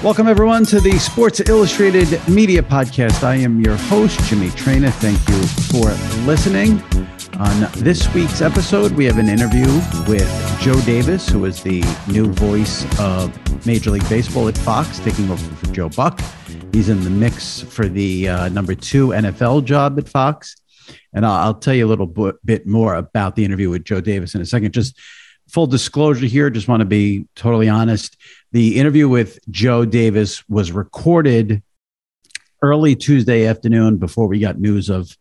Welcome, everyone, to the Sports Illustrated Media Podcast. I am your host, Jimmy Traina. Thank you for listening. On this week's episode, we have an interview with Joe Davis, who is the new voice of Major League Baseball at Fox, taking over for Joe Buck. He's in the mix for the uh, number two NFL job at Fox. And I'll, I'll tell you a little b- bit more about the interview with Joe Davis in a second. Just full disclosure here, just want to be totally honest. The interview with Joe Davis was recorded early Tuesday afternoon before we got news of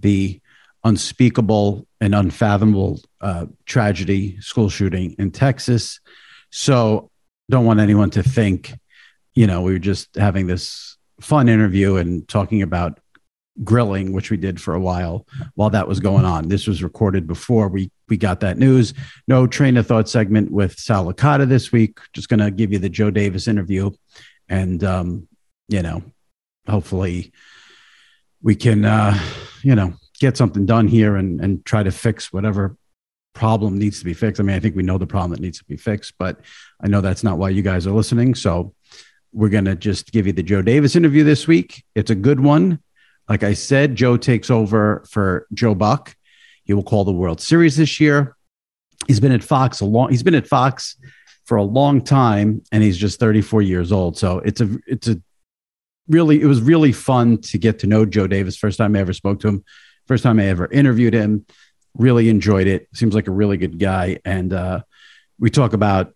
the unspeakable and unfathomable uh, tragedy, school shooting in Texas. So, don't want anyone to think, you know, we were just having this fun interview and talking about grilling, which we did for a while while that was going on. This was recorded before we we got that news. No train of thought segment with Sal Licata this week. Just going to give you the Joe Davis interview, and um, you know, hopefully we can uh, you know get something done here and and try to fix whatever problem needs to be fixed. I mean, I think we know the problem that needs to be fixed, but I know that's not why you guys are listening. So we're going to just give you the Joe Davis interview this week. It's a good one. Like I said, Joe takes over for Joe Buck. He will call the World Series this year. He's been at Fox a long. He's been at Fox for a long time, and he's just 34 years old. So it's a it's a really it was really fun to get to know Joe Davis. First time I ever spoke to him. First time I ever interviewed him. Really enjoyed it. Seems like a really good guy, and uh, we talk about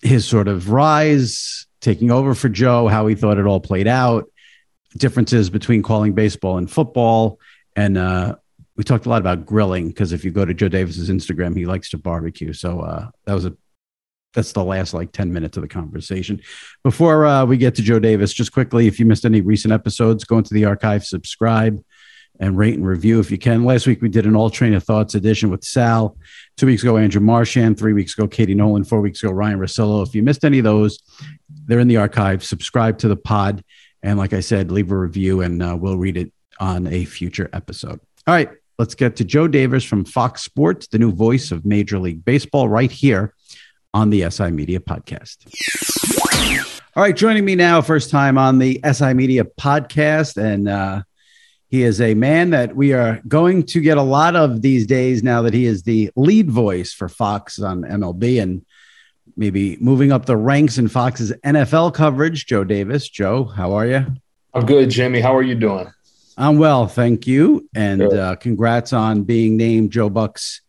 his sort of rise, taking over for Joe, how he thought it all played out differences between calling baseball and football. And uh, we talked a lot about grilling because if you go to Joe Davis's Instagram, he likes to barbecue. So uh, that was a that's the last like 10 minutes of the conversation. Before uh, we get to Joe Davis, just quickly, if you missed any recent episodes, go into the archive, subscribe, and rate and review if you can. Last week we did an all train of thoughts edition with Sal. Two weeks ago, Andrew Marchand. Three weeks ago, Katie Nolan. Four weeks ago, Ryan Russillo. If you missed any of those, they're in the archive. Subscribe to the pod. And like I said, leave a review and uh, we'll read it on a future episode. All right, let's get to Joe Davis from Fox Sports, the new voice of Major League Baseball, right here on the SI Media Podcast. All right, joining me now, first time on the SI Media Podcast. And uh, he is a man that we are going to get a lot of these days now that he is the lead voice for Fox on MLB. And maybe moving up the ranks in Fox's NFL coverage. Joe Davis. Joe, how are you? I'm good, Jimmy. How are you doing? I'm well, thank you. And uh, congrats on being named Joe Buck's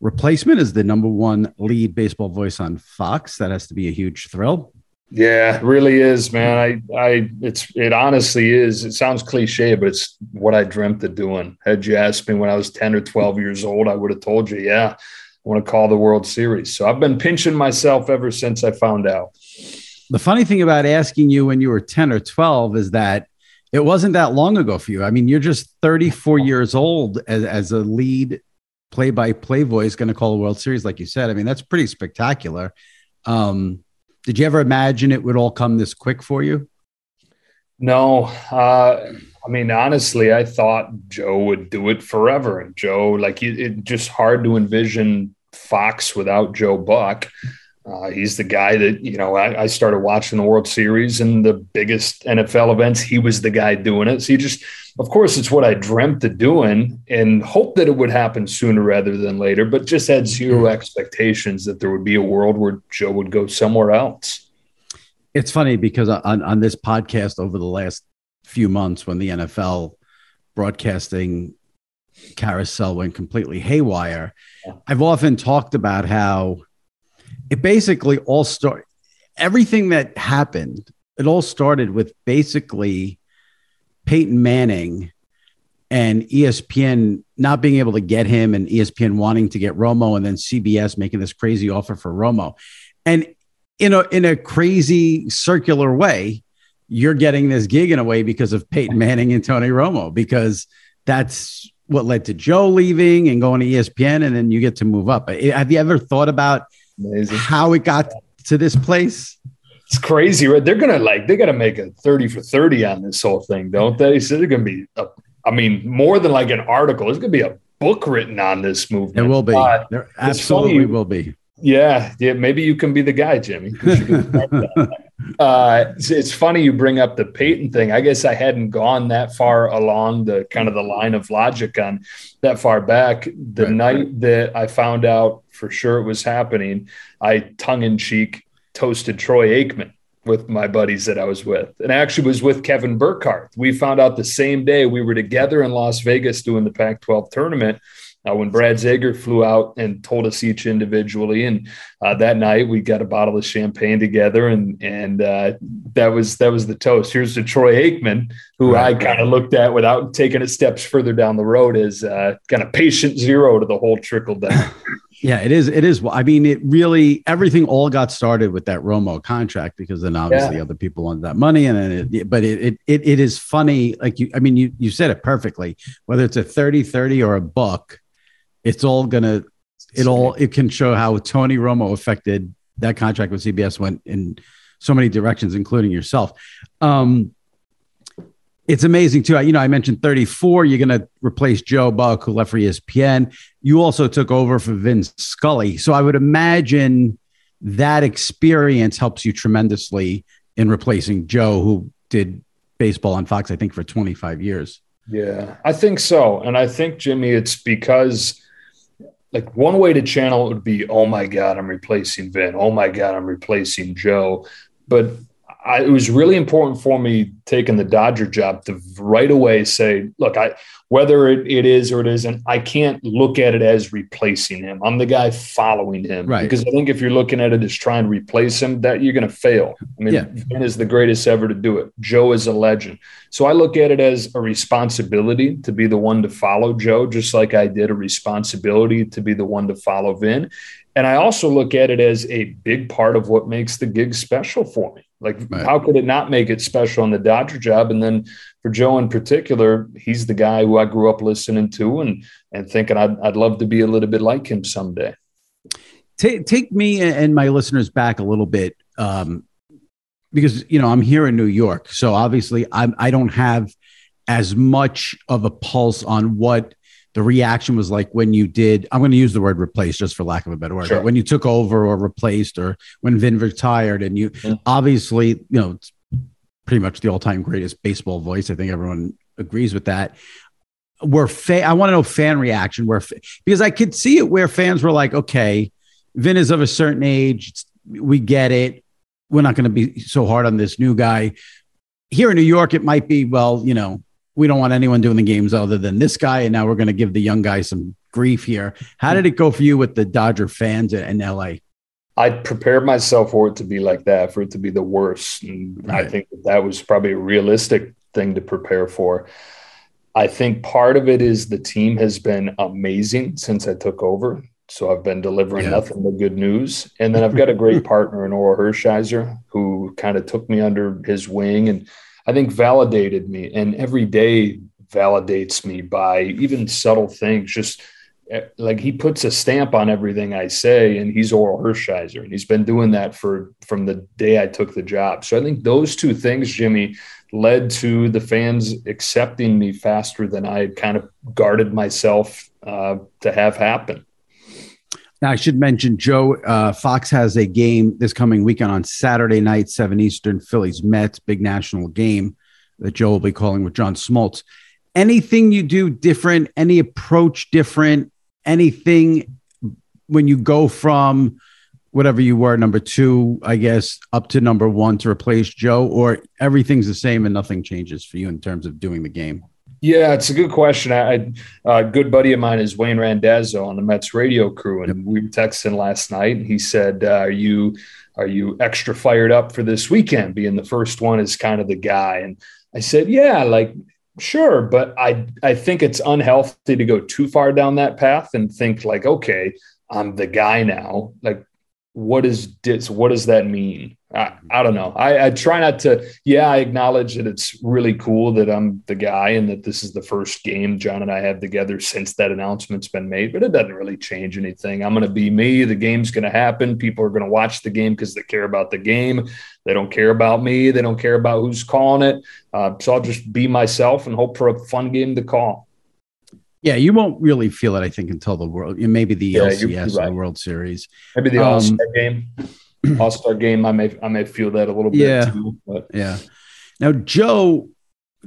replacement as the number one lead baseball voice on Fox. That has to be a huge thrill. Yeah, it really is, man. I, I, it's, it honestly is. It sounds cliche, but it's what I dreamt of doing. Had you asked me when I was 10 or 12 years old, I would have told you, yeah, want to call the World Series. So I've been pinching myself ever since I found out. The funny thing about asking you when you were 10 or 12 is that it wasn't that long ago for you. I mean, you're just 34 years old as, as a lead play by play voice going to call a World Series, like you said. I mean, that's pretty spectacular. Um, did you ever imagine it would all come this quick for you? No. Uh, I mean, honestly, I thought Joe would do it forever. And Joe, like, it, it just hard to envision Fox without Joe Buck. Uh, he's the guy that, you know, I, I, started watching the World Series and the biggest NFL events. He was the guy doing it. So you just, of course, it's what I dreamt of doing and hoped that it would happen sooner rather than later, but just had zero expectations that there would be a world where Joe would go somewhere else. It's funny because on, on this podcast over the last few months, when the NFL broadcasting carousel went completely haywire, I've often talked about how it basically all started everything that happened it all started with basically Peyton Manning and ESPN not being able to get him and ESPN wanting to get Romo and then CBS making this crazy offer for Romo. And in a in a crazy circular way, you're getting this gig in a way because of Peyton Manning and Tony Romo because that's what led to Joe leaving and going to ESPN and then you get to move up. Have you ever thought about Amazing. how it got to this place? It's crazy, right? They're gonna like they gotta make a 30 for 30 on this whole thing, don't they? So they're gonna be a, I mean, more than like an article, It's gonna be a book written on this movement. There will be. Uh, there absolutely funny, will be. Yeah, yeah. Maybe you can be the guy, Jimmy. uh, it's, it's, funny you bring up the Peyton thing. I guess I hadn't gone that far along the kind of the line of logic on that far back. The right, night right. that I found out for sure it was happening, I tongue in cheek toasted Troy Aikman with my buddies that I was with, and I actually was with Kevin Burkhardt. We found out the same day we were together in Las Vegas doing the Pac-12 tournament uh, when Brad Zager flew out and told us each individually, and uh, that night we got a bottle of champagne together, and and uh, that was that was the toast. Here's to Troy Aikman, who right, I kind of looked at without taking it steps further down the road as uh, kind of patient zero to the whole trickle down. yeah, it is. It is. I mean, it really everything all got started with that Romo contract because then obviously yeah. other people wanted that money, and then it, but it, it it it is funny. Like you, I mean, you you said it perfectly. Whether it's a 30-30 or a buck it's all gonna it all it can show how Tony Romo affected that contract with CBS went in so many directions, including yourself. Um, it's amazing too. You know, I mentioned 34. You're going to replace Joe Buck, who left for ESPN. You also took over for Vin Scully. So I would imagine that experience helps you tremendously in replacing Joe, who did baseball on Fox, I think, for 25 years. Yeah, I think so. And I think, Jimmy, it's because like one way to channel it would be, oh my God, I'm replacing Vin. Oh my God, I'm replacing Joe. But I, it was really important for me taking the Dodger job to right away say, look, I whether it, it is or it isn't, I can't look at it as replacing him. I'm the guy following him. Right. Because I think if you're looking at it as trying to replace him, that you're going to fail. I mean, yeah. Vin is the greatest ever to do it. Joe is a legend. So I look at it as a responsibility to be the one to follow Joe, just like I did a responsibility to be the one to follow Vin. And I also look at it as a big part of what makes the gig special for me. Like, right. how could it not make it special on the Dodger job? And then for Joe in particular, he's the guy who I grew up listening to and and thinking I'd, I'd love to be a little bit like him someday. Take, take me and my listeners back a little bit um, because, you know, I'm here in New York. So obviously I'm, I don't have as much of a pulse on what the reaction was like when you did i'm going to use the word replace just for lack of a better word sure. when you took over or replaced or when vin retired and you obviously you know pretty much the all-time greatest baseball voice. I think everyone agrees with that. Where fa- i want to know fan reaction where fa- because i could see it where fans were like okay vin is of a certain age we get it we're not going to be so hard on this new guy. Here in new york it might be well you know we don't want anyone doing the games other than this guy. And now we're going to give the young guy some grief here. How did it go for you with the Dodger fans in LA? I prepared myself for it to be like that, for it to be the worst. And right. I think that, that was probably a realistic thing to prepare for. I think part of it is the team has been amazing since I took over. So I've been delivering yeah. nothing but good news. And then I've got a great partner in Orel Hershiser who kind of took me under his wing and I think validated me. And every day validates me by even subtle things, just eh, like he puts a stamp on everything I say, and he's Orel Hershiser, and he's been doing that for from the day I took the job. So I think those two things, Jimmy, led to the fans accepting me faster than I had kind of guarded myself uh, to have happen. Now, I should mention, Joe, uh, Fox has a game this coming weekend on Saturday night, 7 Eastern, Phillies Mets, big national game that Joe will be calling with John Smoltz. Anything you do different, any approach different, anything when you go from whatever you were, number two, I guess, up to number one to replace Joe, or everything's the same and nothing changes for you in terms of doing the game? Yeah, it's a good question. I, a good buddy of mine is Wayne Randazzo on the Mets radio crew, and we were texting last night, and he said, uh, "Are you are you extra fired up for this weekend? Being the first one is kind of the guy." And I said, "Yeah, like sure, but I I think it's unhealthy to go too far down that path and think like, okay, I'm the guy now. Like what is this what does that mean I, I don't know. I, I try not to yeah i acknowledge that it's really cool that i'm the guy and that this is the first game john and i have together since that announcement's been made but it doesn't really change anything. I'm going to be me the game's going to happen people are going to watch the game because they care about the game they don't care about me they don't care about who's calling it uh, so i'll just be myself and hope for a fun game to call. Yeah, you won't really feel it, I think, until the world, maybe the yeah, LCS right. or the World Series, maybe the All Star um, game, All Star game. I may, I may feel that a little bit. Yeah, too, but. yeah. Now, Joe,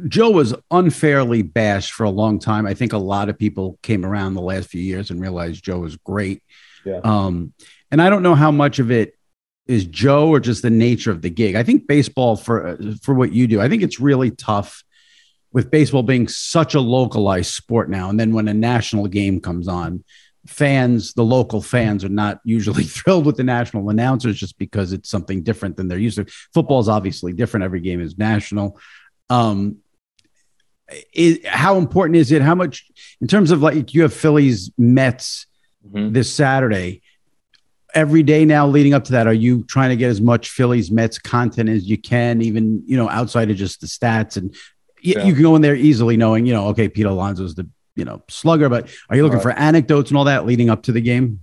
Joe was unfairly bashed for a long time. I think a lot of people came around the last few years and realized Joe was great. Yeah. Um, and I don't know how much of it is Joe or just the nature of the gig. I think baseball for for what you do, I think it's really tough with baseball being such a localized sport now. And then when a national game comes on, fans, the local fans, are not usually thrilled with the national announcers just because it's something different than they're used to. Football is obviously different. Every game is national. Um, is, how important is it? How much, in terms of like you have Phillies Mets mm-hmm. this Saturday? Every day now, leading up to that, are you trying to get as much Phillies Mets content as you can, even you know outside of just the stats and yeah. you can go in there easily knowing, you know, okay, Pete Alonso's the, you know, slugger, but are you looking right. for anecdotes and all that leading up to the game?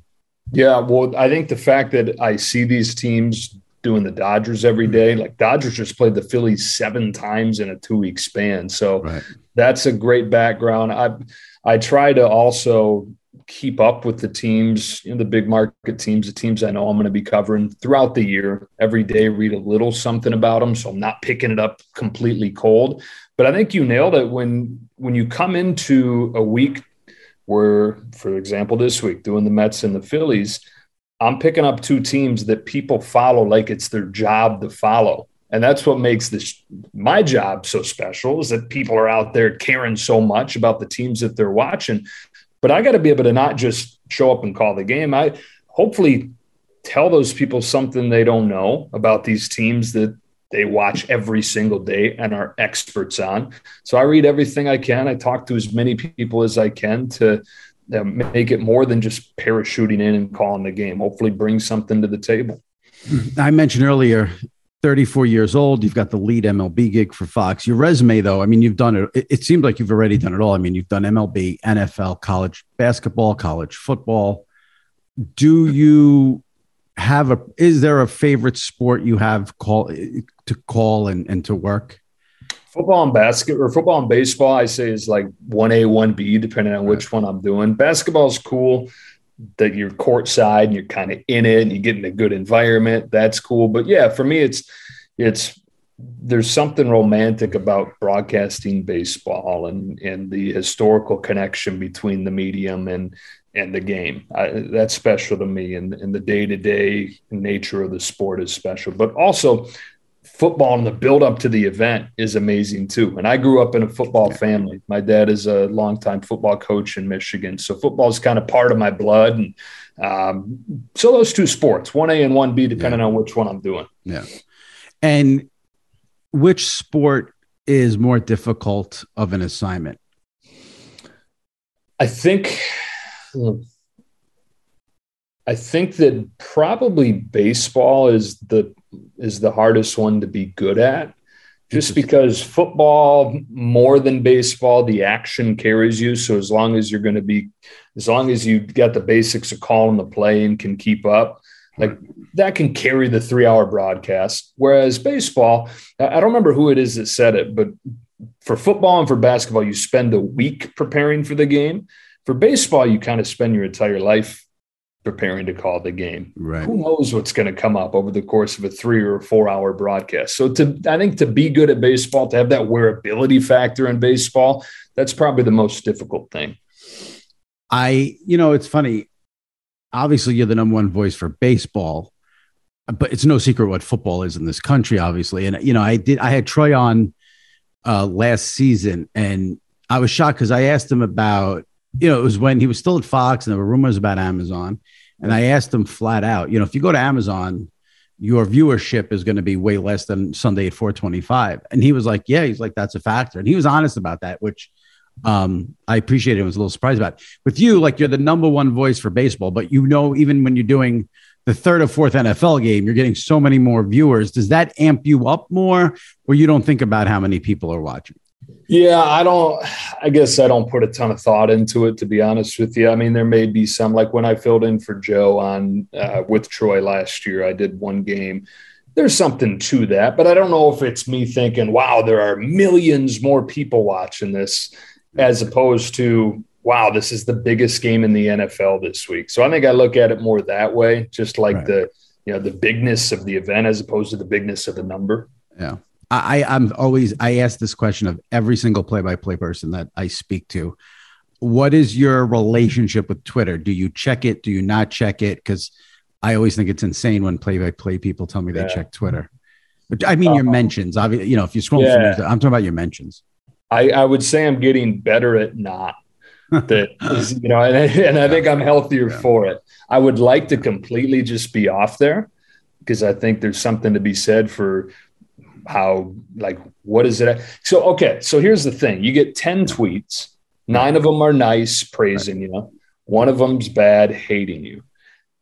Yeah. Well, I think the fact that I see these teams doing the Dodgers every mm-hmm. like Dodgers just played the Phillies seven times in a two week span. So right. that's a great background. I, I try to also keep up with the teams, you know, the big market teams, the teams I know I'm going to be covering throughout the year. Every day, read a little something about them, so I'm not picking it up completely cold. But I think you nailed it when when you come into a week where, for example, this week doing the Mets and the Phillies, I'm picking up two teams that people follow like it's their job to follow. And that's what makes this my job so special is that people are out there caring so much about the teams that they're watching. But I got to be able to not just show up and call the game. I hopefully tell those people something they don't know about these teams that they watch every single day and are experts on. So I read everything I can. I talk to as many people as I can to uh, make it more than just parachuting in and calling the game. Hopefully, bring something to the table. I mentioned earlier 34 years old. You've got the lead MLB gig for Fox. Your resume, though, I mean, you've done it. It, it seems like you've already done it all. I mean, you've done MLB, NFL, college basketball, college football. Do you have a is there a favorite sport you have call to call and, and to work? Football and basket or football and baseball i say is like 1a 1b depending on which one i'm doing. Basketball is cool that you're courtside and you're kind of in it and you get in a good environment. That's cool. But yeah for me it's it's there's something romantic about broadcasting baseball and and the historical connection between the medium and and the game. I, that's special to me, and, and the day to day nature of the sport is special. But also, football and the build up to the event is amazing too. And I grew up in a football family. My dad is a longtime football coach in Michigan, so football is kind of part of my blood. And um, so those two sports, one A and one B, depending yeah. on which one I'm doing. Yeah, and which sport is more difficult of an assignment? I think hmm, I think that probably baseball is the is the hardest one to be good at just because football more than baseball the action carries you so as long as you're going to be as long as you got the basics of calling the play and can keep up like that can carry the three hour broadcast whereas baseball i don't remember who it is that said it but for football and for basketball you spend a week preparing for the game for baseball you kind of spend your entire life preparing to call the game. Right. Who knows what's going to come up over the course of a three or four hour broadcast. So to I think to be good at baseball, to have that wearability factor in baseball, that's probably the most difficult thing. I, you know, it's funny. Obviously, you're the number one voice for baseball, but it's no secret what football is in this country, obviously. And you know, I did I had Troy on uh last season and I was shocked because I asked him about you know, it was when he was still at Fox and there were rumors about Amazon. And I asked him flat out, you know, if you go to Amazon, your viewership is going to be way less than Sunday at 425. And he was like, yeah, he's like, that's a factor. And he was honest about that, which um, I appreciate it. I was a little surprised about. it. With you, like you're the number one voice for baseball, but you know, even when you're doing the third or fourth NFL game, you're getting so many more viewers. Does that amp you up more, or you don't think about how many people are watching? Yeah, I don't, I guess I don't put a ton of thought into it, to be honest with you. I mean, there may be some, like when I filled in for Joe on uh, with Troy last year, I did one game. There's something to that, but I don't know if it's me thinking, wow, there are millions more people watching this as opposed to, wow, this is the biggest game in the NFL this week. So I think I look at it more that way, just like right. the, you know, the bigness of the event as opposed to the bigness of the number. Yeah. I, I'm always I ask this question of every single play-by-play person that I speak to. What is your relationship with Twitter? Do you check it? Do you not check it? Because I always think it's insane when play-by-play people tell me they check Twitter. But I mean your uh-huh. mentions. Obviously, you know, if you scroll yeah. through, I'm talking about your mentions. I, I would say I'm getting better at not. That is, you know, and, and I think I'm healthier yeah. for it. I would like to completely just be off there because I think there's something to be said for how like what is it so okay so here's the thing. You get 10 tweets. Nine of them are nice praising right. you. One of them's bad hating you.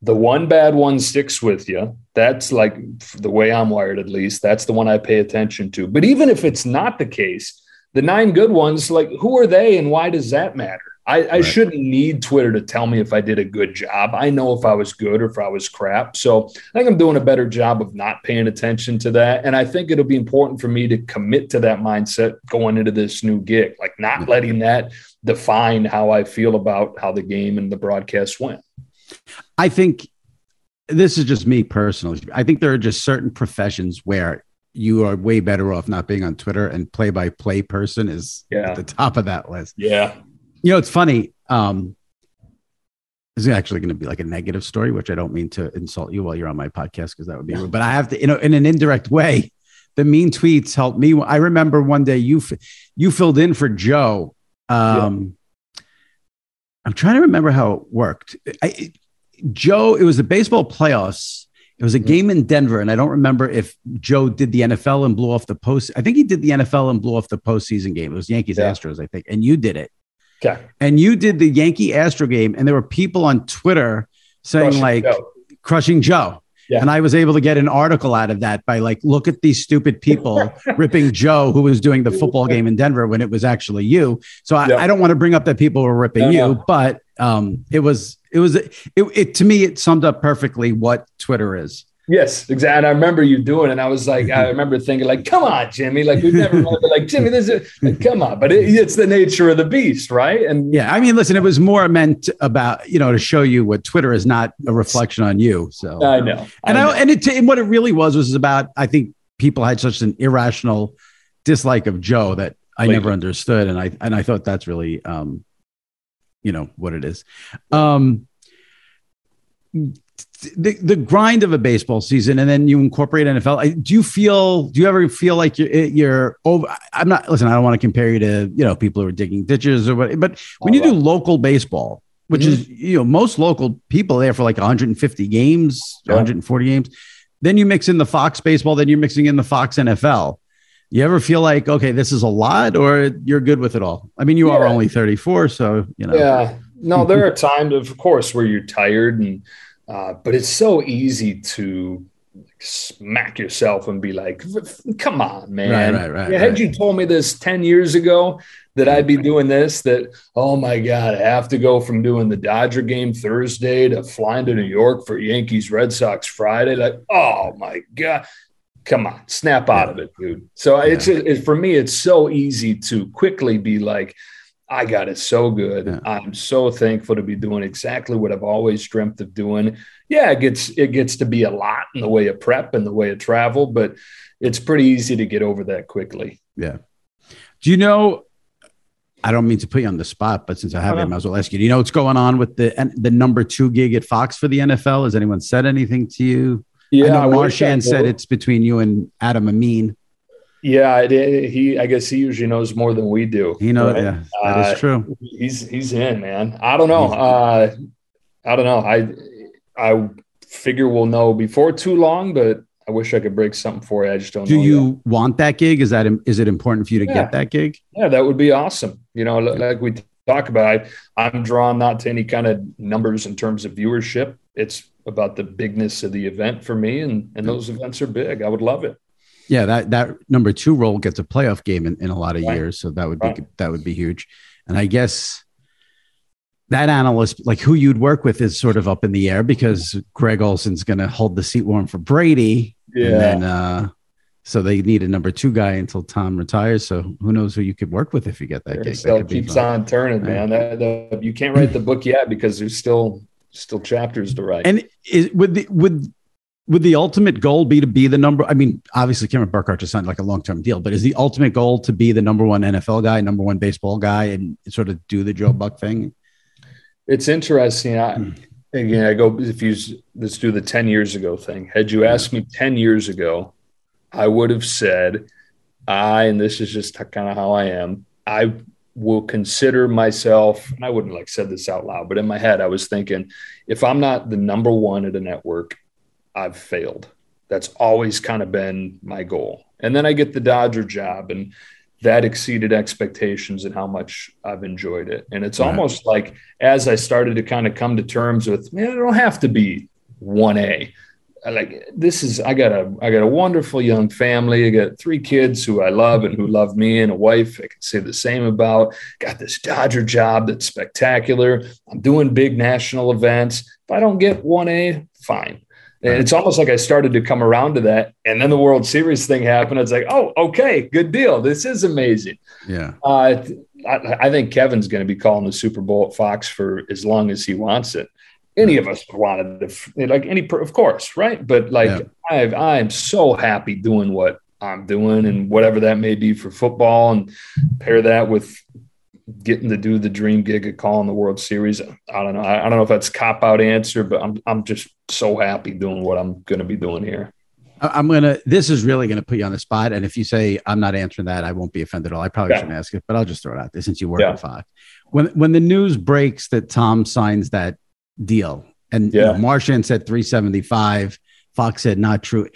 The one bad one sticks with you. That's like the way i'm wired at least. That's the one i pay attention to. But even if it's not the case the nine good ones like who are they and why does that matter I, I shouldn't need Twitter to tell me if I did a good job. I know if I was good or if I was crap. So I think I'm doing a better job of not paying attention to that. And I think it'll be important for me to commit to that mindset going into this new gig, like not letting that define how I feel about how the game and the broadcast went. I think this is just me personally. I think there are just certain professions where you are way better off not being on Twitter and play by play person is yeah. at the top of that list. Yeah. You know, it's funny. Um, this is actually going to be like a negative story, which I don't mean to insult you while you're on my podcast because that would be rude. But I have to, you know, in an indirect way, the mean tweets helped me. I remember one day you you filled in for Joe. Um, yeah. I'm trying to remember how it worked. I, Joe, it was the baseball playoffs. It was a mm-hmm. game in Denver, and I don't remember if Joe did the NFL and blew off the post. I think he did the NFL and blew off the postseason game. It was Yankees yeah. Astros, I think, and you did it. Okay. And you did the Yankee Astro game, and there were people on Twitter saying crushing like Joe. crushing Joe. Yeah. And I was able to get an article out of that by like, look at these stupid people ripping Joe, who was doing the football game in Denver when it was actually you. So I, yeah. I don't want to bring up that people were ripping no, you, no. but um, it was it was it, it to me it summed up perfectly what Twitter is. Yes, exactly. And I remember you doing, it, and I was like, I remember thinking, like, come on, Jimmy, like we've never like Jimmy, this is like, come on, but it, it's the nature of the beast, right? And yeah, I mean, listen, it was more meant about you know to show you what Twitter is not a reflection on you. So I know, and I, know. I and it and what it really was was about I think people had such an irrational dislike of Joe that I like, never understood, and I and I thought that's really um, you know what it is. Um, the, the grind of a baseball season and then you incorporate NFL. Do you feel, do you ever feel like you're, you're over? I'm not, listen, I don't want to compare you to, you know, people who are digging ditches or what, but when oh, you do local baseball, which mm-hmm. is, you know, most local people there for like 150 games, yeah. 140 games, then you mix in the Fox baseball, then you're mixing in the Fox NFL. You ever feel like, okay, this is a lot or you're good with it all? I mean, you yeah. are only 34, so, you know. Yeah. No, there are times, of course, where you're tired and, Uh, but it's so easy to smack yourself and be like, come on, man. Right, right, right, yeah, had you told me this 10 years ago that I'd be doing this, that, oh my God, I have to go from doing the Dodger game Thursday to flying to New York for Yankees Red Sox Friday. Like, oh my God. Come on, snap out yeah. of it, dude. So yeah. it's it, for me, it's so easy to quickly be like, I got it so good. Yeah. I'm so thankful to be doing exactly what I've always dreamt of doing. Yeah, it gets it gets to be a lot in the way of prep and the way of travel, but it's pretty easy to get over that quickly. Yeah. Do you know? I don't mean to put you on the spot, but since I have you, I uh-huh. might as well ask you. Do you know what's going on with the the number two gig at Fox for the NFL? Has anyone said anything to you? Yeah, I know Marchand said it's between you and Adam Amin. Yeah, it, he. I guess he usually knows more than we do. He knows. Right? Yeah, that uh, is true. He's he's in, man. I don't know. Uh, I don't know. I I figure we'll know before too long, but I wish I could break something for you. I just don't. Do you yet. want that gig? Is that is it important for you to yeah. get that gig? Yeah, that would be awesome. You know, like we talk about, I, I'm drawn not to any kind of numbers in terms of viewership. It's about the bigness of the event for me, and and those events are big. I would love it. Yeah, that that number two role gets a playoff game in, in a lot of right. years, so that would right. be that would be huge. And I guess that analyst, like who you'd work with, is sort of up in the air because Greg Olsen's going to hold the seat warm for Brady. Yeah. And then, uh, so they need a number two guy until Tom retires. So who knows who you could work with if you get that gig. Still keeps on turning, man. That, the, you can't write the book yet because there's still still chapters to write. And is, would the would would the ultimate goal be to be the number? I mean, obviously, Cameron Burkhardt just signed like a long term deal, but is the ultimate goal to be the number one NFL guy, number one baseball guy, and sort of do the Joe Buck thing? It's interesting. I, hmm. again, I go if you let's do the ten years ago thing. Had you asked me ten years ago, I would have said, I and this is just kind of how I am. I will consider myself, and I wouldn't like said this out loud, but in my head, I was thinking, if I'm not the number one at a network, I've failed. That's always kind of been my goal. And then I get the Dodger job, and that exceeded expectations and how much I've enjoyed it. And it's right. almost like as I started to kind of come to terms with, man, I don't have to be 1A. Like this is I got a I got a wonderful young family. I got three kids who I love and who love me and a wife I can say the same about. Got this Dodger job that's spectacular. I'm doing big national events. If I don't get 1A, fine. And it's almost like I started to come around to that. And then the World Series thing happened. It's like, oh, okay, good deal. This is amazing. Yeah. Uh, I, I, think Kevin's going to be calling the Super Bowl at Fox for as long as he wants it. Any of us wanted to, like any, of course, right? But like, yeah. I've, I'm so happy doing what I'm doing and whatever that may be for football and pair that with getting to do the dream gig of calling the World Series. I don't know. I, I don't know if that's cop out answer, but I'm I'm just so happy doing what I'm going to be doing here. I'm gonna. This is really gonna put you on the spot. And if you say I'm not answering that, I won't be offended at all. I probably yeah. shouldn't ask it, but I'll just throw it out there since you work yeah. at Fox. When when the news breaks that Tom signs that deal, and yeah. you know, Marchand said 375, Fox said not true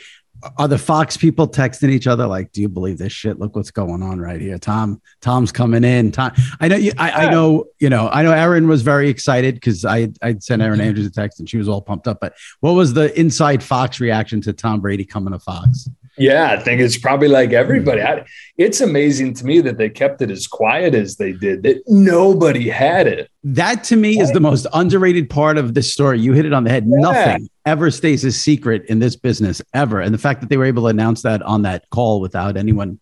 are the Fox people texting each other like, "Do you believe this shit? Look what's going on right here." Tom, Tom's coming in. Tom, I know you. I, I know you know. I know Erin was very excited because I I sent Erin Andrews a text and she was all pumped up. But what was the inside Fox reaction to Tom Brady coming to Fox? Yeah, I think it's probably like everybody. Mm-hmm. I, it's amazing to me that they kept it as quiet as they did, that nobody had it. That to me is the most underrated part of this story. You hit it on the head. Yeah. Nothing ever stays a secret in this business ever. And the fact that they were able to announce that on that call without anyone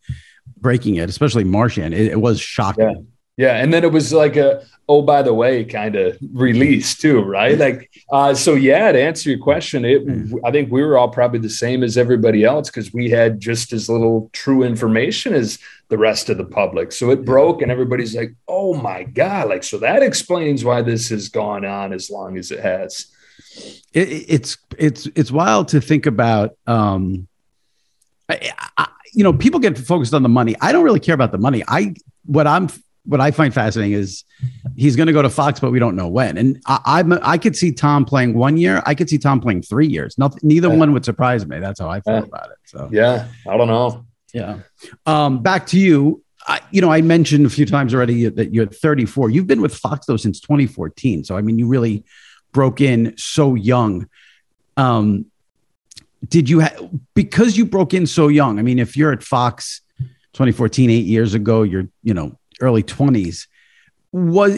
breaking it, especially Marchand, it, it was shocking. Yeah. Yeah, and then it was like a oh by the way kind of release too, right? Like uh, so yeah, to answer your question, it hmm. I think we were all probably the same as everybody else because we had just as little true information as the rest of the public. So it broke and everybody's like, "Oh my god." Like so that explains why this has gone on as long as it has. It, it's it's it's wild to think about um I, I, you know, people get focused on the money. I don't really care about the money. I what I'm what I find fascinating is he's going to go to Fox, but we don't know when. And I, am I could see Tom playing one year. I could see Tom playing three years. Nothing, neither yeah. one would surprise me. That's how I feel yeah. about it. So yeah, I don't know. Yeah. Um, back to you. I, you know, I mentioned a few times already that you're 34. You've been with Fox though since 2014. So I mean, you really broke in so young. Um, did you ha- because you broke in so young? I mean, if you're at Fox 2014, eight years ago, you're you know early 20s. Was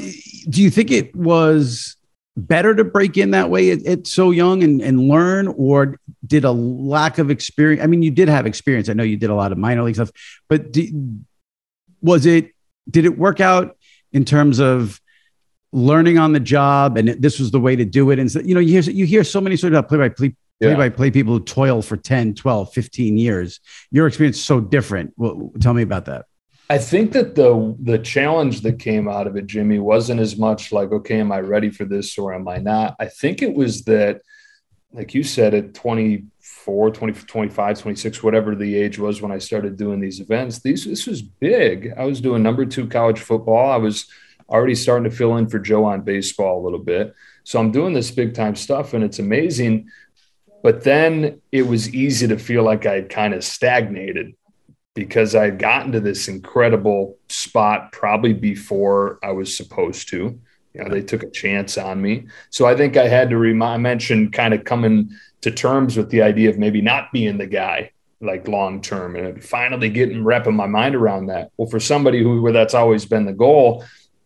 do you think it was better to break in that way at, at, so young and, and learn, or did a lack of experience? I mean, you did have experience. I know you did a lot of minor league stuff, but did, was it did it work out in terms of learning on the job and this was the way to do it? And so, you know, you hear you hear so many sort of play by play play by play people who toil for 10, 12, 15 years. Your experience is so different. Well, tell me about that. I think that the the challenge that came out of it, Jimmy, wasn't as much like, okay, am I ready for this or am I not? I think it was that, like you said, at 24, 20, 25, 26, whatever the age was when I started doing these events, these this was big. I was doing number two college football. I was already starting to fill in for Joe on baseball a little bit. So I'm doing this big time stuff and it's amazing but then it was easy to feel like I'd kind of stagnated because I had gotten to this incredible spot probably before I was supposed to. You know, they took a chance on me. So I think I had to remind, I mentioned kind of coming to terms with the idea of maybe not being the guy like long term and finally getting wrapping my mind around that. Well, for somebody who where that's always been the goal,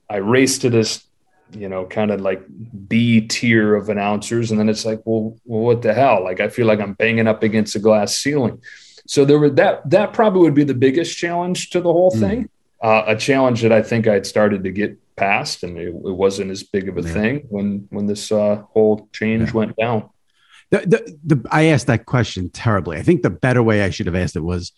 I raced to this you know, kind of like B tier of announcers. And then it's like, well, well, what the hell? Like, I feel like I'm banging up against a glass ceiling. So there were that, that probably would be the biggest challenge to the whole mm. thing. Uh, a challenge that I think I'd started to get past and it, it wasn't as big of a yeah. thing when, when this uh, whole change yeah. went down. The, the, the, I asked that question terribly. I think the better way I should have asked it was,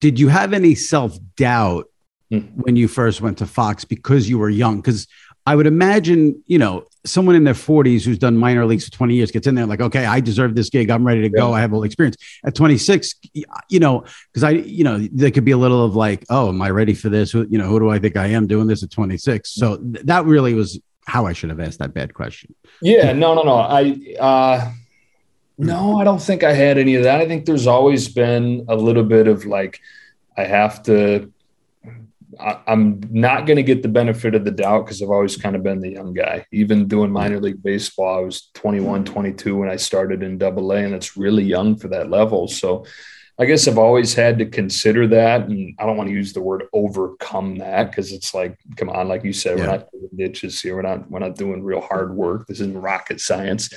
did you have any self doubt mm. when you first went to Fox because you were young? Because I would imagine, you know, someone in their 40s who's done minor leagues for 20 years gets in there like, okay, I deserve this gig. I'm ready to go. I have all the experience. At 26, you know, because I, you know, there could be a little of like, oh, am I ready for this? You know, who do I think I am doing this at 26? So th- that really was how I should have asked that bad question. Yeah, no, no, no. I, uh, no, I don't think I had any of that. I think there's always been a little bit of like, I have to I, am not going to get the benefit of the doubt because I've always kind of been the young guy. Even doing minor league baseball, I was 21, 22 when I started in double A, and it's really young for that level. So I guess I've always had to consider that. And I don't want to use the word overcome that because it's like, come on, like you said, yeah. we're not doing niches here. We're not, we're not doing real hard work. This isn't rocket science.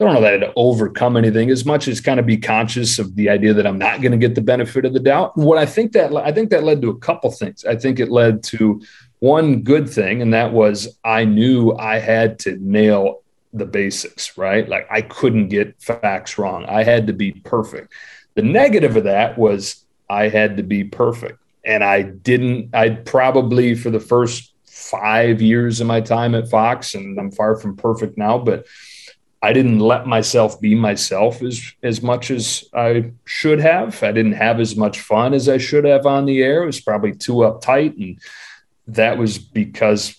I don't know that I had to overcome anything as much as kind of be conscious of the idea that I'm not going to get the benefit of the doubt. And what I think that I think that led to a couple things. I think it led to one good thing, and that was I knew I had to nail the basics, right? Like I couldn't get facts wrong. I had to be perfect. The negative of that was I had to be perfect. And I didn't, I probably for the first five years of my time at Fox, and I'm far from perfect now, but I didn't let myself be myself as as much as I should have. I didn't have as much fun as I should have on the air. It was probably too uptight, and that was because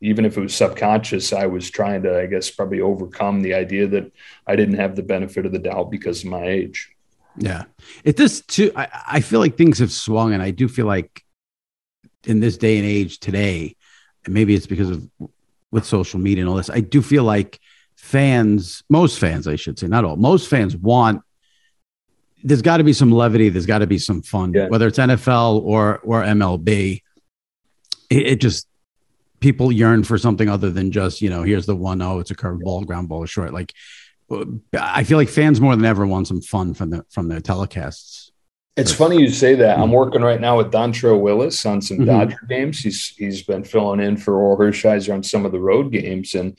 even if it was subconscious, I was trying to, I guess, probably overcome the idea that I didn't have the benefit of the doubt because of my age. Yeah, it does too. I, I feel like things have swung, and I do feel like in this day and age today, and maybe it's because of with social media and all this. I do feel like fans, most fans, I should say, not all, most fans want. There's got to be some levity. There's got to be some fun, yeah. whether it's NFL or or MLB. It, it, just people yearn for something other than just you know here's the one oh it's a curveball, ground ball short. Like I feel like fans more than ever want some fun from the from their telecasts. It's funny you say that. I'm working right now with Dontrelle Willis on some mm-hmm. Dodger games. He's he's been filling in for Orel Hershiser on some of the road games, and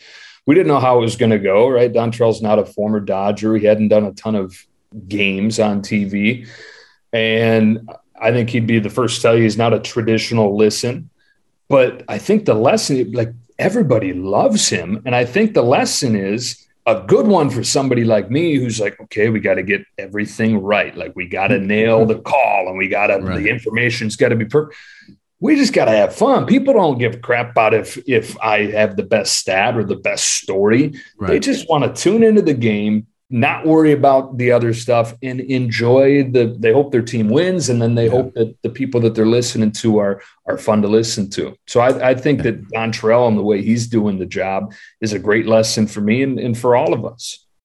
we didn't know how it was going to go, right? Dontrelle's not a former Dodger. He hadn't done a ton of games on TV. And I think he'd be the first to tell you he's not a traditional listen. But I think the lesson, like everybody loves him. And I think the lesson is a good one for somebody like me who's like, okay, we got to get everything right. Like we got to mm-hmm. nail the call and we got to, right. the information's got to be perfect we just got to have fun. People don't give a crap about if if I have the best stat or the best story. Right. They just want to tune into the game, not worry about the other stuff, and enjoy the. They hope their team wins, and then they yeah. hope that the people that they're listening to are are fun to listen to. So I, I think yeah. that Dontrelle and the way he's doing the job is a great lesson for me and, and for all of us.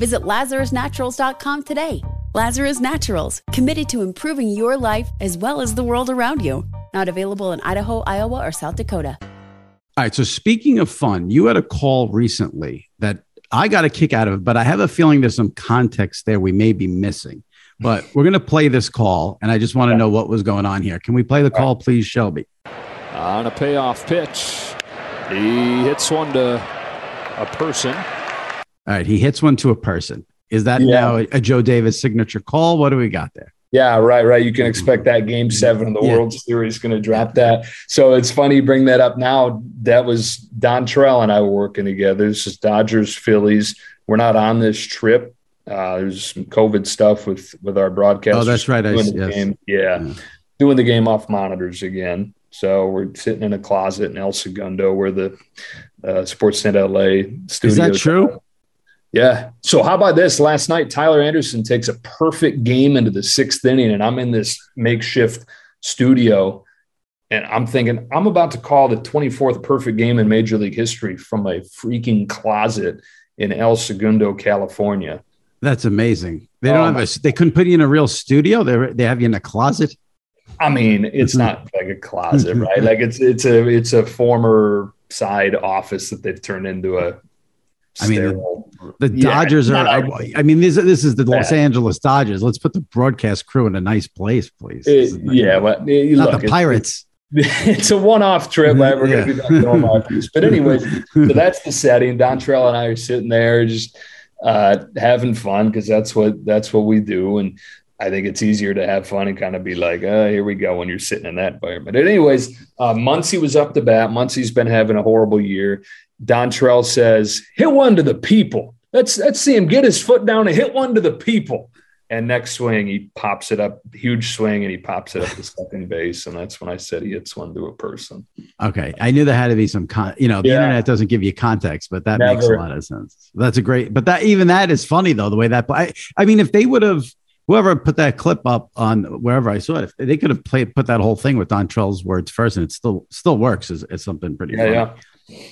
Visit LazarusNaturals.com today. Lazarus Naturals, committed to improving your life as well as the world around you. Not available in Idaho, Iowa, or South Dakota. All right. So speaking of fun, you had a call recently that I got a kick out of, but I have a feeling there's some context there we may be missing. But we're going to play this call, and I just want to know what was going on here. Can we play the call, please, Shelby? On a payoff pitch, he hits one to a person. All right. He hits one to a person. Is that Yeah. now a, Joe Davis signature call? What do we got there? Yeah, right, right. You can expect that game seven of the Yeah. World Series going to drop that. So it's funny you bring that up now. That was Dontrelle and I were working together. This is Dodgers, Phillies. We're not on this trip. Uh, there's some COVID stuff with with our broadcast. Oh, that's right. I- yes. game. Yeah. Yeah. doing the game off monitors again. So we're sitting in a closet in El Segundo where the uh, Sportsnet LA studio. Is that true? Yeah. So how about this? Last night, Tyler Anderson takes a perfect game into the sixth inning, and I'm in this makeshift studio, and I'm thinking I'm about to call the 24th perfect game in Major League history from a freaking closet in El Segundo, California. That's amazing. They don't my- have a, they couldn't put you in a real studio. They they have you in a closet. I mean, it's not like a closet, right? Like it's it's a it's a former side office that they've turned into a. I mean, the- The Yeah, Dodgers are. ugly. I mean, this this is the Los Angeles Dodgers. Let's put the broadcast crew in a nice place, please. It- This is not- yeah, but eh, not look, the Pirates. it's a one-off trip. We're Yeah. be back to normal office. But anyways, so that's the setting. Dontrelle and I are sitting there just uh, having fun because that's what that's what we do. And I think it's easier to have fun and kind of be like, oh, here we go when you're sitting in that environment. But anyways, uh, Muncy was up to bat. Muncy's been having a horrible year. Dontrelle says, hit one to the people. Let's let's see him get his foot down and hit one to the people. And next swing, he pops it up, huge swing, and he pops it up to second base. And that's when I said he hits one to a person. Okay, I knew there had to be some con. You know, the Yeah. internet doesn't give you context, but that makes a lot of sense. That's a great. But that even that is funny though. The way that I, I mean, if they would have whoever put that clip up on wherever I saw it, they could have played put that whole thing with Dontrelle's words first, and it still still works. Is, is something pretty. Yeah, funny. yeah.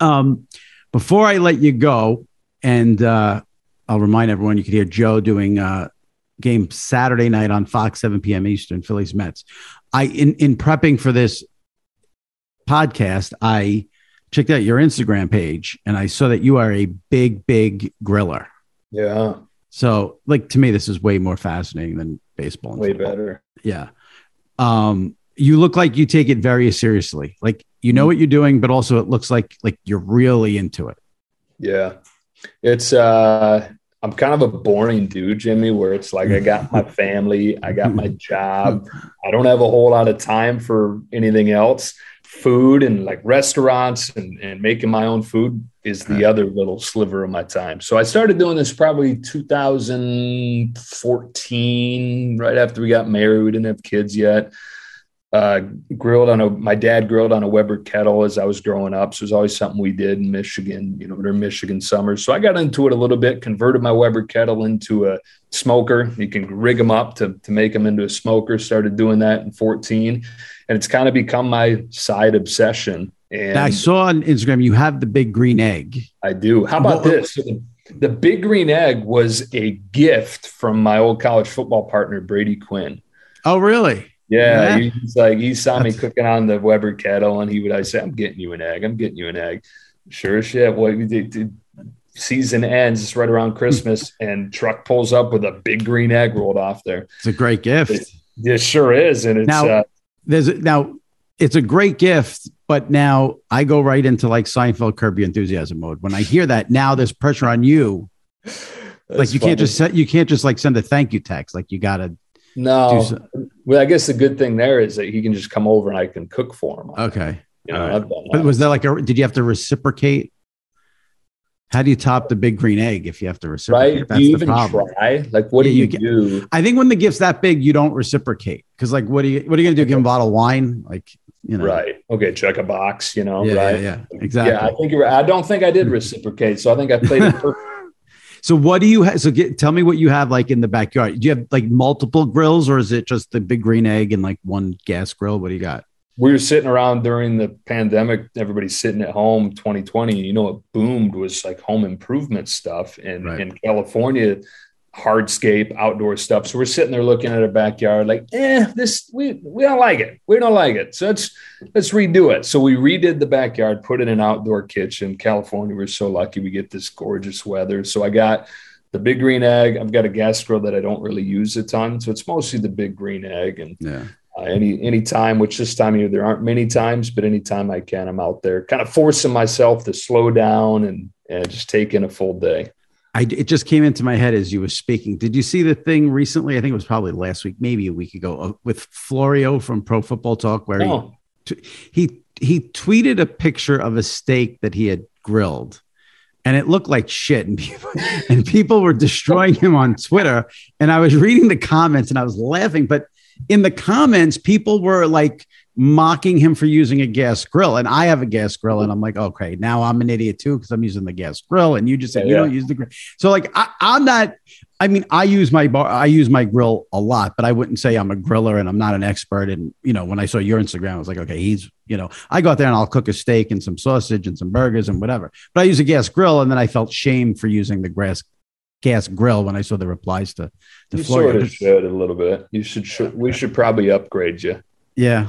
Um, before I let you go, and uh, I'll remind everyone you could hear Joe doing uh, game Saturday night on Fox, 7 p.m. Eastern, Phillies Mets. I in in prepping for this podcast, I checked out your Instagram page and I saw that you are a big, big griller. Yeah, So, like to me, this is way more fascinating than baseball. way football. better. Yeah. Um, you look like you take it very seriously. Like you know what you're doing, but also it looks like like you're really into it. Yeah. It's uh I'm kind of a boring dude, Jimmy, where it's like I got my family, I got my job. I don't have a whole lot of time for anything else. Food and like restaurants and, and making my own food is the other little sliver of my time. So I started doing this probably 2014, right after we got married. We didn't have kids yet uh, grilled on a my dad grilled on a Weber kettle as I was growing up. So it was always something we did in Michigan, you know, during Michigan summers. So I got into it a little bit, converted my Weber kettle into a smoker. You can rig them up to, to make them into a smoker. Started doing that in 14. And it's kind of become my side obsession And I saw on Instagram you have the big green egg. I do. How about this? So the, the big green egg was a gift from my old college football partner, Brady Quinn. Oh, really? Yeah, Yeah. he's like he saw me cooking on the Weber kettle, and he would I say, "I'm getting you an egg. I'm getting you an egg." Sure as shit. What we did, did- season ends it's right around Christmas, and truck pulls up with a big green egg rolled off there. It's a great gift. It sure is, and it's Now- uh, There's a, now it's a great gift, but now I go right into like Seinfeld Curb Your Enthusiasm mode. When I hear that, now there's pressure on you. Like you funny. can't just set, you can't just like send a thank you text. Like you gotta do no. Well, I guess the good thing there is that he can just come over and I can cook for him. Okay. You know, right. But was that like a? Did you have to reciprocate? How do you top the big green egg if you have to reciprocate? right? That's Do you the even problem. try? Like, what Yeah, do you, you get- do? I think when the gift's that big, you don't reciprocate because, like, what are you what are you gonna do? Give him a bottle of wine? Like, you know, Right. Okay. Check a box. You know. Yeah, right. yeah, yeah, exactly. Yeah, I think you're. I don't think I did reciprocate, so I think I played it perfect. So, what do you have? So, get, tell me what you have like in the backyard. Do you have like multiple grills, or is it just the big green egg and like one gas grill? What do you got? we were sitting around during the pandemic. Everybody's sitting at home. 2020. You know, what boomed was like home improvement stuff, and Right. in California, hardscape outdoor stuff. So we're sitting there looking at our backyard, like, eh, this we we don't like it. We don't like it. So let's let's redo it. So we redid the backyard, put in an outdoor kitchen. California, we're so lucky we get this gorgeous weather. So I got the big green egg. I've got a gas grill that I don't really use a ton, so it's mostly the big green egg. And Yeah. uh, any any time, which this time of year there aren't many times, but anytime I can, I'm out there, kind of forcing myself to slow down and and just take in a full day. I, it just came into my head as you were speaking. Did you see the thing recently? I think it was probably last week, maybe a week ago, uh, with Florio from Pro Football Talk, where Oh, he he he tweeted a picture of a steak that he had grilled, and it looked like shit, and people and people were destroying him on Twitter. And I was reading the comments and I was laughing, but in the comments, people were like mocking him for using a gas grill, and I have a gas grill, and I'm like, okay, now I'm an idiot too because I'm using the gas grill, and you just said Yeah, you yeah. don't use the grill. So like I, I'm not. I mean, I use my bar, I use my grill a lot, but I wouldn't say I'm a griller and I'm not an expert. And you know, when I saw your Instagram, I was like, okay, he's you know, I go out there and I'll cook a steak and some sausage and some burgers and whatever. But I use a gas grill, and then I felt shame for using the grass gas grill when I saw the replies to the you floor. sort of should a little bit. You should. should we should probably upgrade you. Yeah,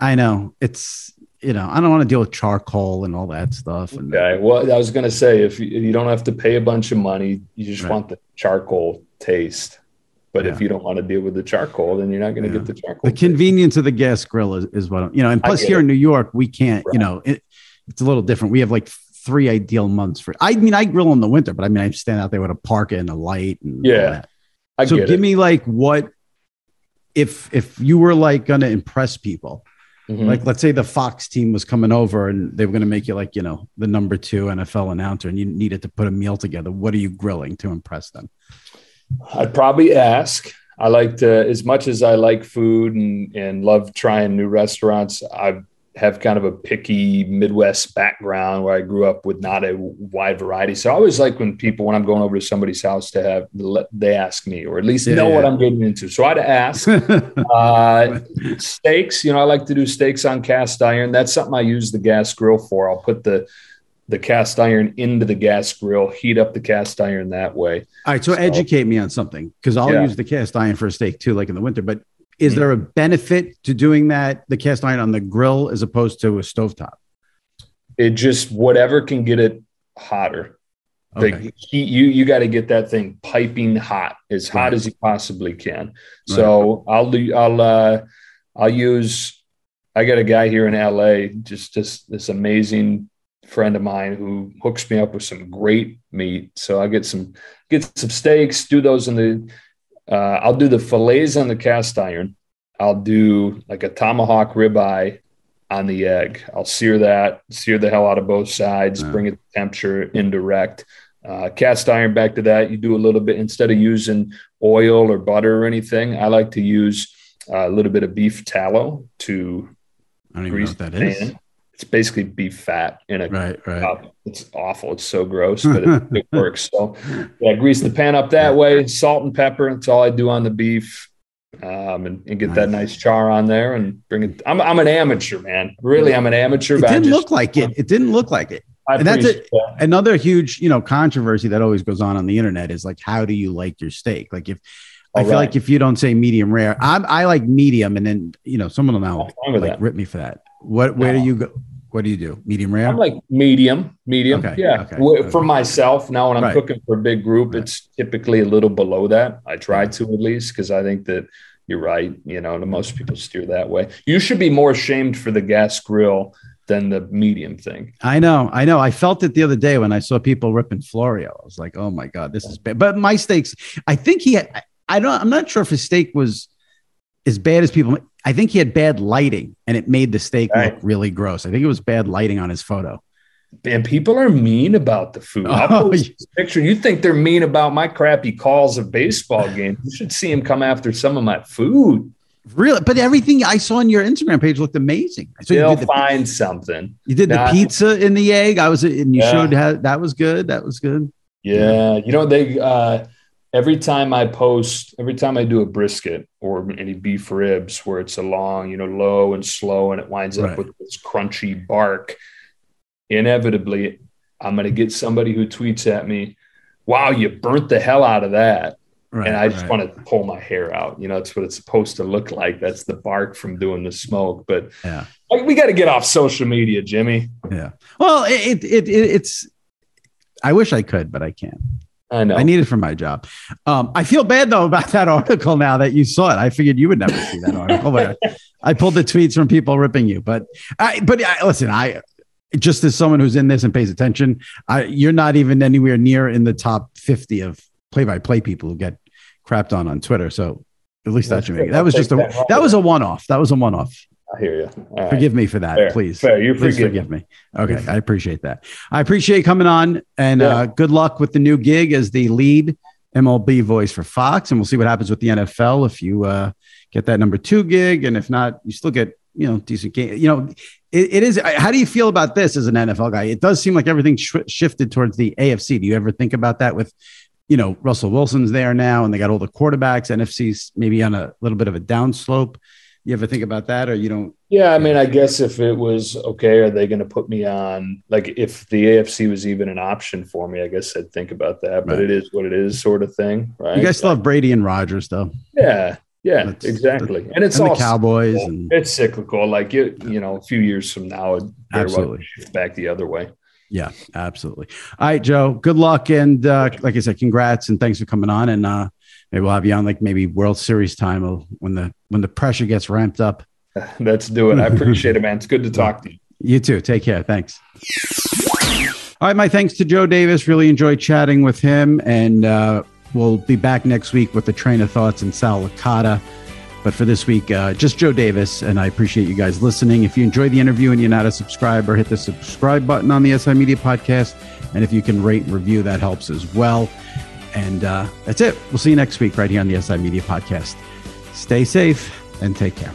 I know. It's you know, I don't want to deal with charcoal and all that stuff. And Okay. Well, I was gonna say if you, you don't have to pay a bunch of money, you just Right. want the charcoal taste. But Yeah. if you don't want to deal with the charcoal, then you're not going to Yeah. get the charcoal. the taste. convenience of the gas grill is, is what I'm, you know, and plus here it. in New York, we can't, you know, it, it's a little different. We have like three ideal months for, I mean, I grill in the winter, but I mean, I stand out there with a parka and a light. And all Yeah, so give it. me like what, if, if you were like going to impress people, Mhm. like let's say the Fox team was coming over and they were going to make you like, you know, the number two NFL announcer and you needed to put a meal together. What are you grilling to impress them? I'd probably ask. I like to, as much as I like food and, and love trying new restaurants, I have kind of a picky Midwest background where I grew up with not a wide variety. So I always like when people, when I'm going over to somebody's house to have, they ask me, or at least Yeah, know what. I'm getting into. So I'd ask. Uh, steaks, you know, I like to do steaks on cast iron. That's something I use the gas grill for. I'll put the the cast iron into the gas grill, heat up the cast iron that way. All right, so, So- educate me on something because I'll Yeah. use the cast iron for a steak too, like in the winter. But is there a benefit to doing that, the cast iron on the grill as opposed to a stovetop? It just whatever can get it hotter. Okay. Like heat, you you got to get that thing piping hot, as hot Right. as you possibly can. So I'll do I'll uh I'll use I got a guy here in LA, just just this amazing friend of mine who hooks me up with some great meat. So I get some get some steaks, do those in the uh I'll do the fillets on the cast iron. I'll do like a tomahawk ribeye on the egg. I'll sear that, sear the hell out of both sides, bring it to temperature indirect. Uh, cast iron back to that. You do a little bit instead of using oil or butter or anything. I like to use uh, a little bit of beef tallow to I don't even know what that is. It's basically beef fat in a Right, right. cup. It's awful. It's so gross, but it, it works. So yeah, grease the pan up that way. Salt and pepper. That's all I do on the beef. um, and, and, get that nice char on there and bring it. I'm, I'm an amateur, man. Really, I'm an amateur. It didn't just, look like it. It didn't look like it. I and that's a, that. another huge, you know, controversy that always goes on on the internet is like, how do you like your steak? Like if I feel right. like if you don't say medium rare, I'm, I like medium, and then you know someone will now like that. rip me for that. What? Where do you go? What do you do? Medium rare? I'm like medium, medium. Okay. Yeah. Okay. okay. For myself, now when I'm right. cooking for a big group, right. it's typically a little below that. I try to at least because I think that you're right. You know, most people steer that way. You should be more ashamed for the gas grill than the medium thing. I know, I know. I felt it the other day when I saw people ripping Florio. I was like, oh my God, this is bad. But my steaks, I think he had, I don't, I'm not sure if his steak was as bad as people. I think he had bad lighting and it made the steak right. look really gross. I think it was bad lighting on his photo. And people are mean about the food. Oh, picture. You think they're mean about my crappy calls of baseball games? You should see him come after some of my food. Really, but everything I saw on your Instagram page looked amazing. So They'll the, find something. You did the pizza in the egg. I was, and you yeah. showed how that was good. That was good. Yeah, you know they. uh Every time I post, every time I do a brisket or any beef ribs where it's a long, you know, low and slow, and it winds up right. with this crunchy bark, inevitably, I'm going to get somebody who tweets at me, "Wow, you burnt the hell out of that." Right, and I just right. want to pull my hair out. You know, it's what it's supposed to look like. That's the bark from doing the smoke. But yeah, like, we got to get off social media, Jimmy. Yeah. Well, it, it, it it's. I wish I could, but I can't. I know. I need it for my job. Um, I feel bad though about that article now that you saw it. I figured you would never see that article, but I, I, pulled the tweets from people ripping you. But I, but I, listen, I just as someone who's in this and pays attention, I, you're not even anywhere near in the top 50 of play-by-play people who get crapped on on Twitter. So at least that should make it. That was just a that, that was a one-off. That was a one-off. I hear you. All forgive right. me for that, Fair. please. Fair. You please forgive me. Okay, I appreciate that. I appreciate coming on, and yeah. uh, good luck with the new gig as the lead MLB voice for Fox, and we'll see what happens with the NFL if you uh, get that number two gig, and if not, you still get you know decent game. You know, it, it is. How do you feel about this as an NFL guy? It does seem like everything sh- shifted towards the AFC. Do you ever think about that with? You know, Russell Wilson's there now, and they got all the quarterbacks. NFC's maybe on a little bit of a downslope. You ever think about that, or you don't? Yeah, I mean, I guess if it was okay, are they going to put me on? Like, if the AFC was even an option for me, I guess I'd think about that. But right. it is what it is, sort of thing, right? You guys still have Brady and Rodgers, though. Yeah, yeah, that's, exactly. and it's and all the Cowboys, cyclical. and it's cyclical. Like you, you know, a few years from now, it absolutely shift back the other way. Yeah, absolutely. All right, Joe. Good luck, and uh, like I said, congrats and thanks for coming on. And uh, maybe we'll have you on like maybe World Series time when the when the pressure gets ramped up. Let's do it. I appreciate it, man. It's good to talk to you. You too. Take care. Thanks. All right, my thanks to Joe Davis. Really enjoyed chatting with him, and uh, we'll be back next week with the train of thoughts and Sal Licata. But for this week, uh, just Joe Davis, and I appreciate you guys listening. If you enjoyed the interview and you're not a subscriber, hit the subscribe button on the SI Media Podcast, and if you can rate and review, that helps as well. And uh, that's it. We'll see you next week right here on the SI Media Podcast. Stay safe and take care.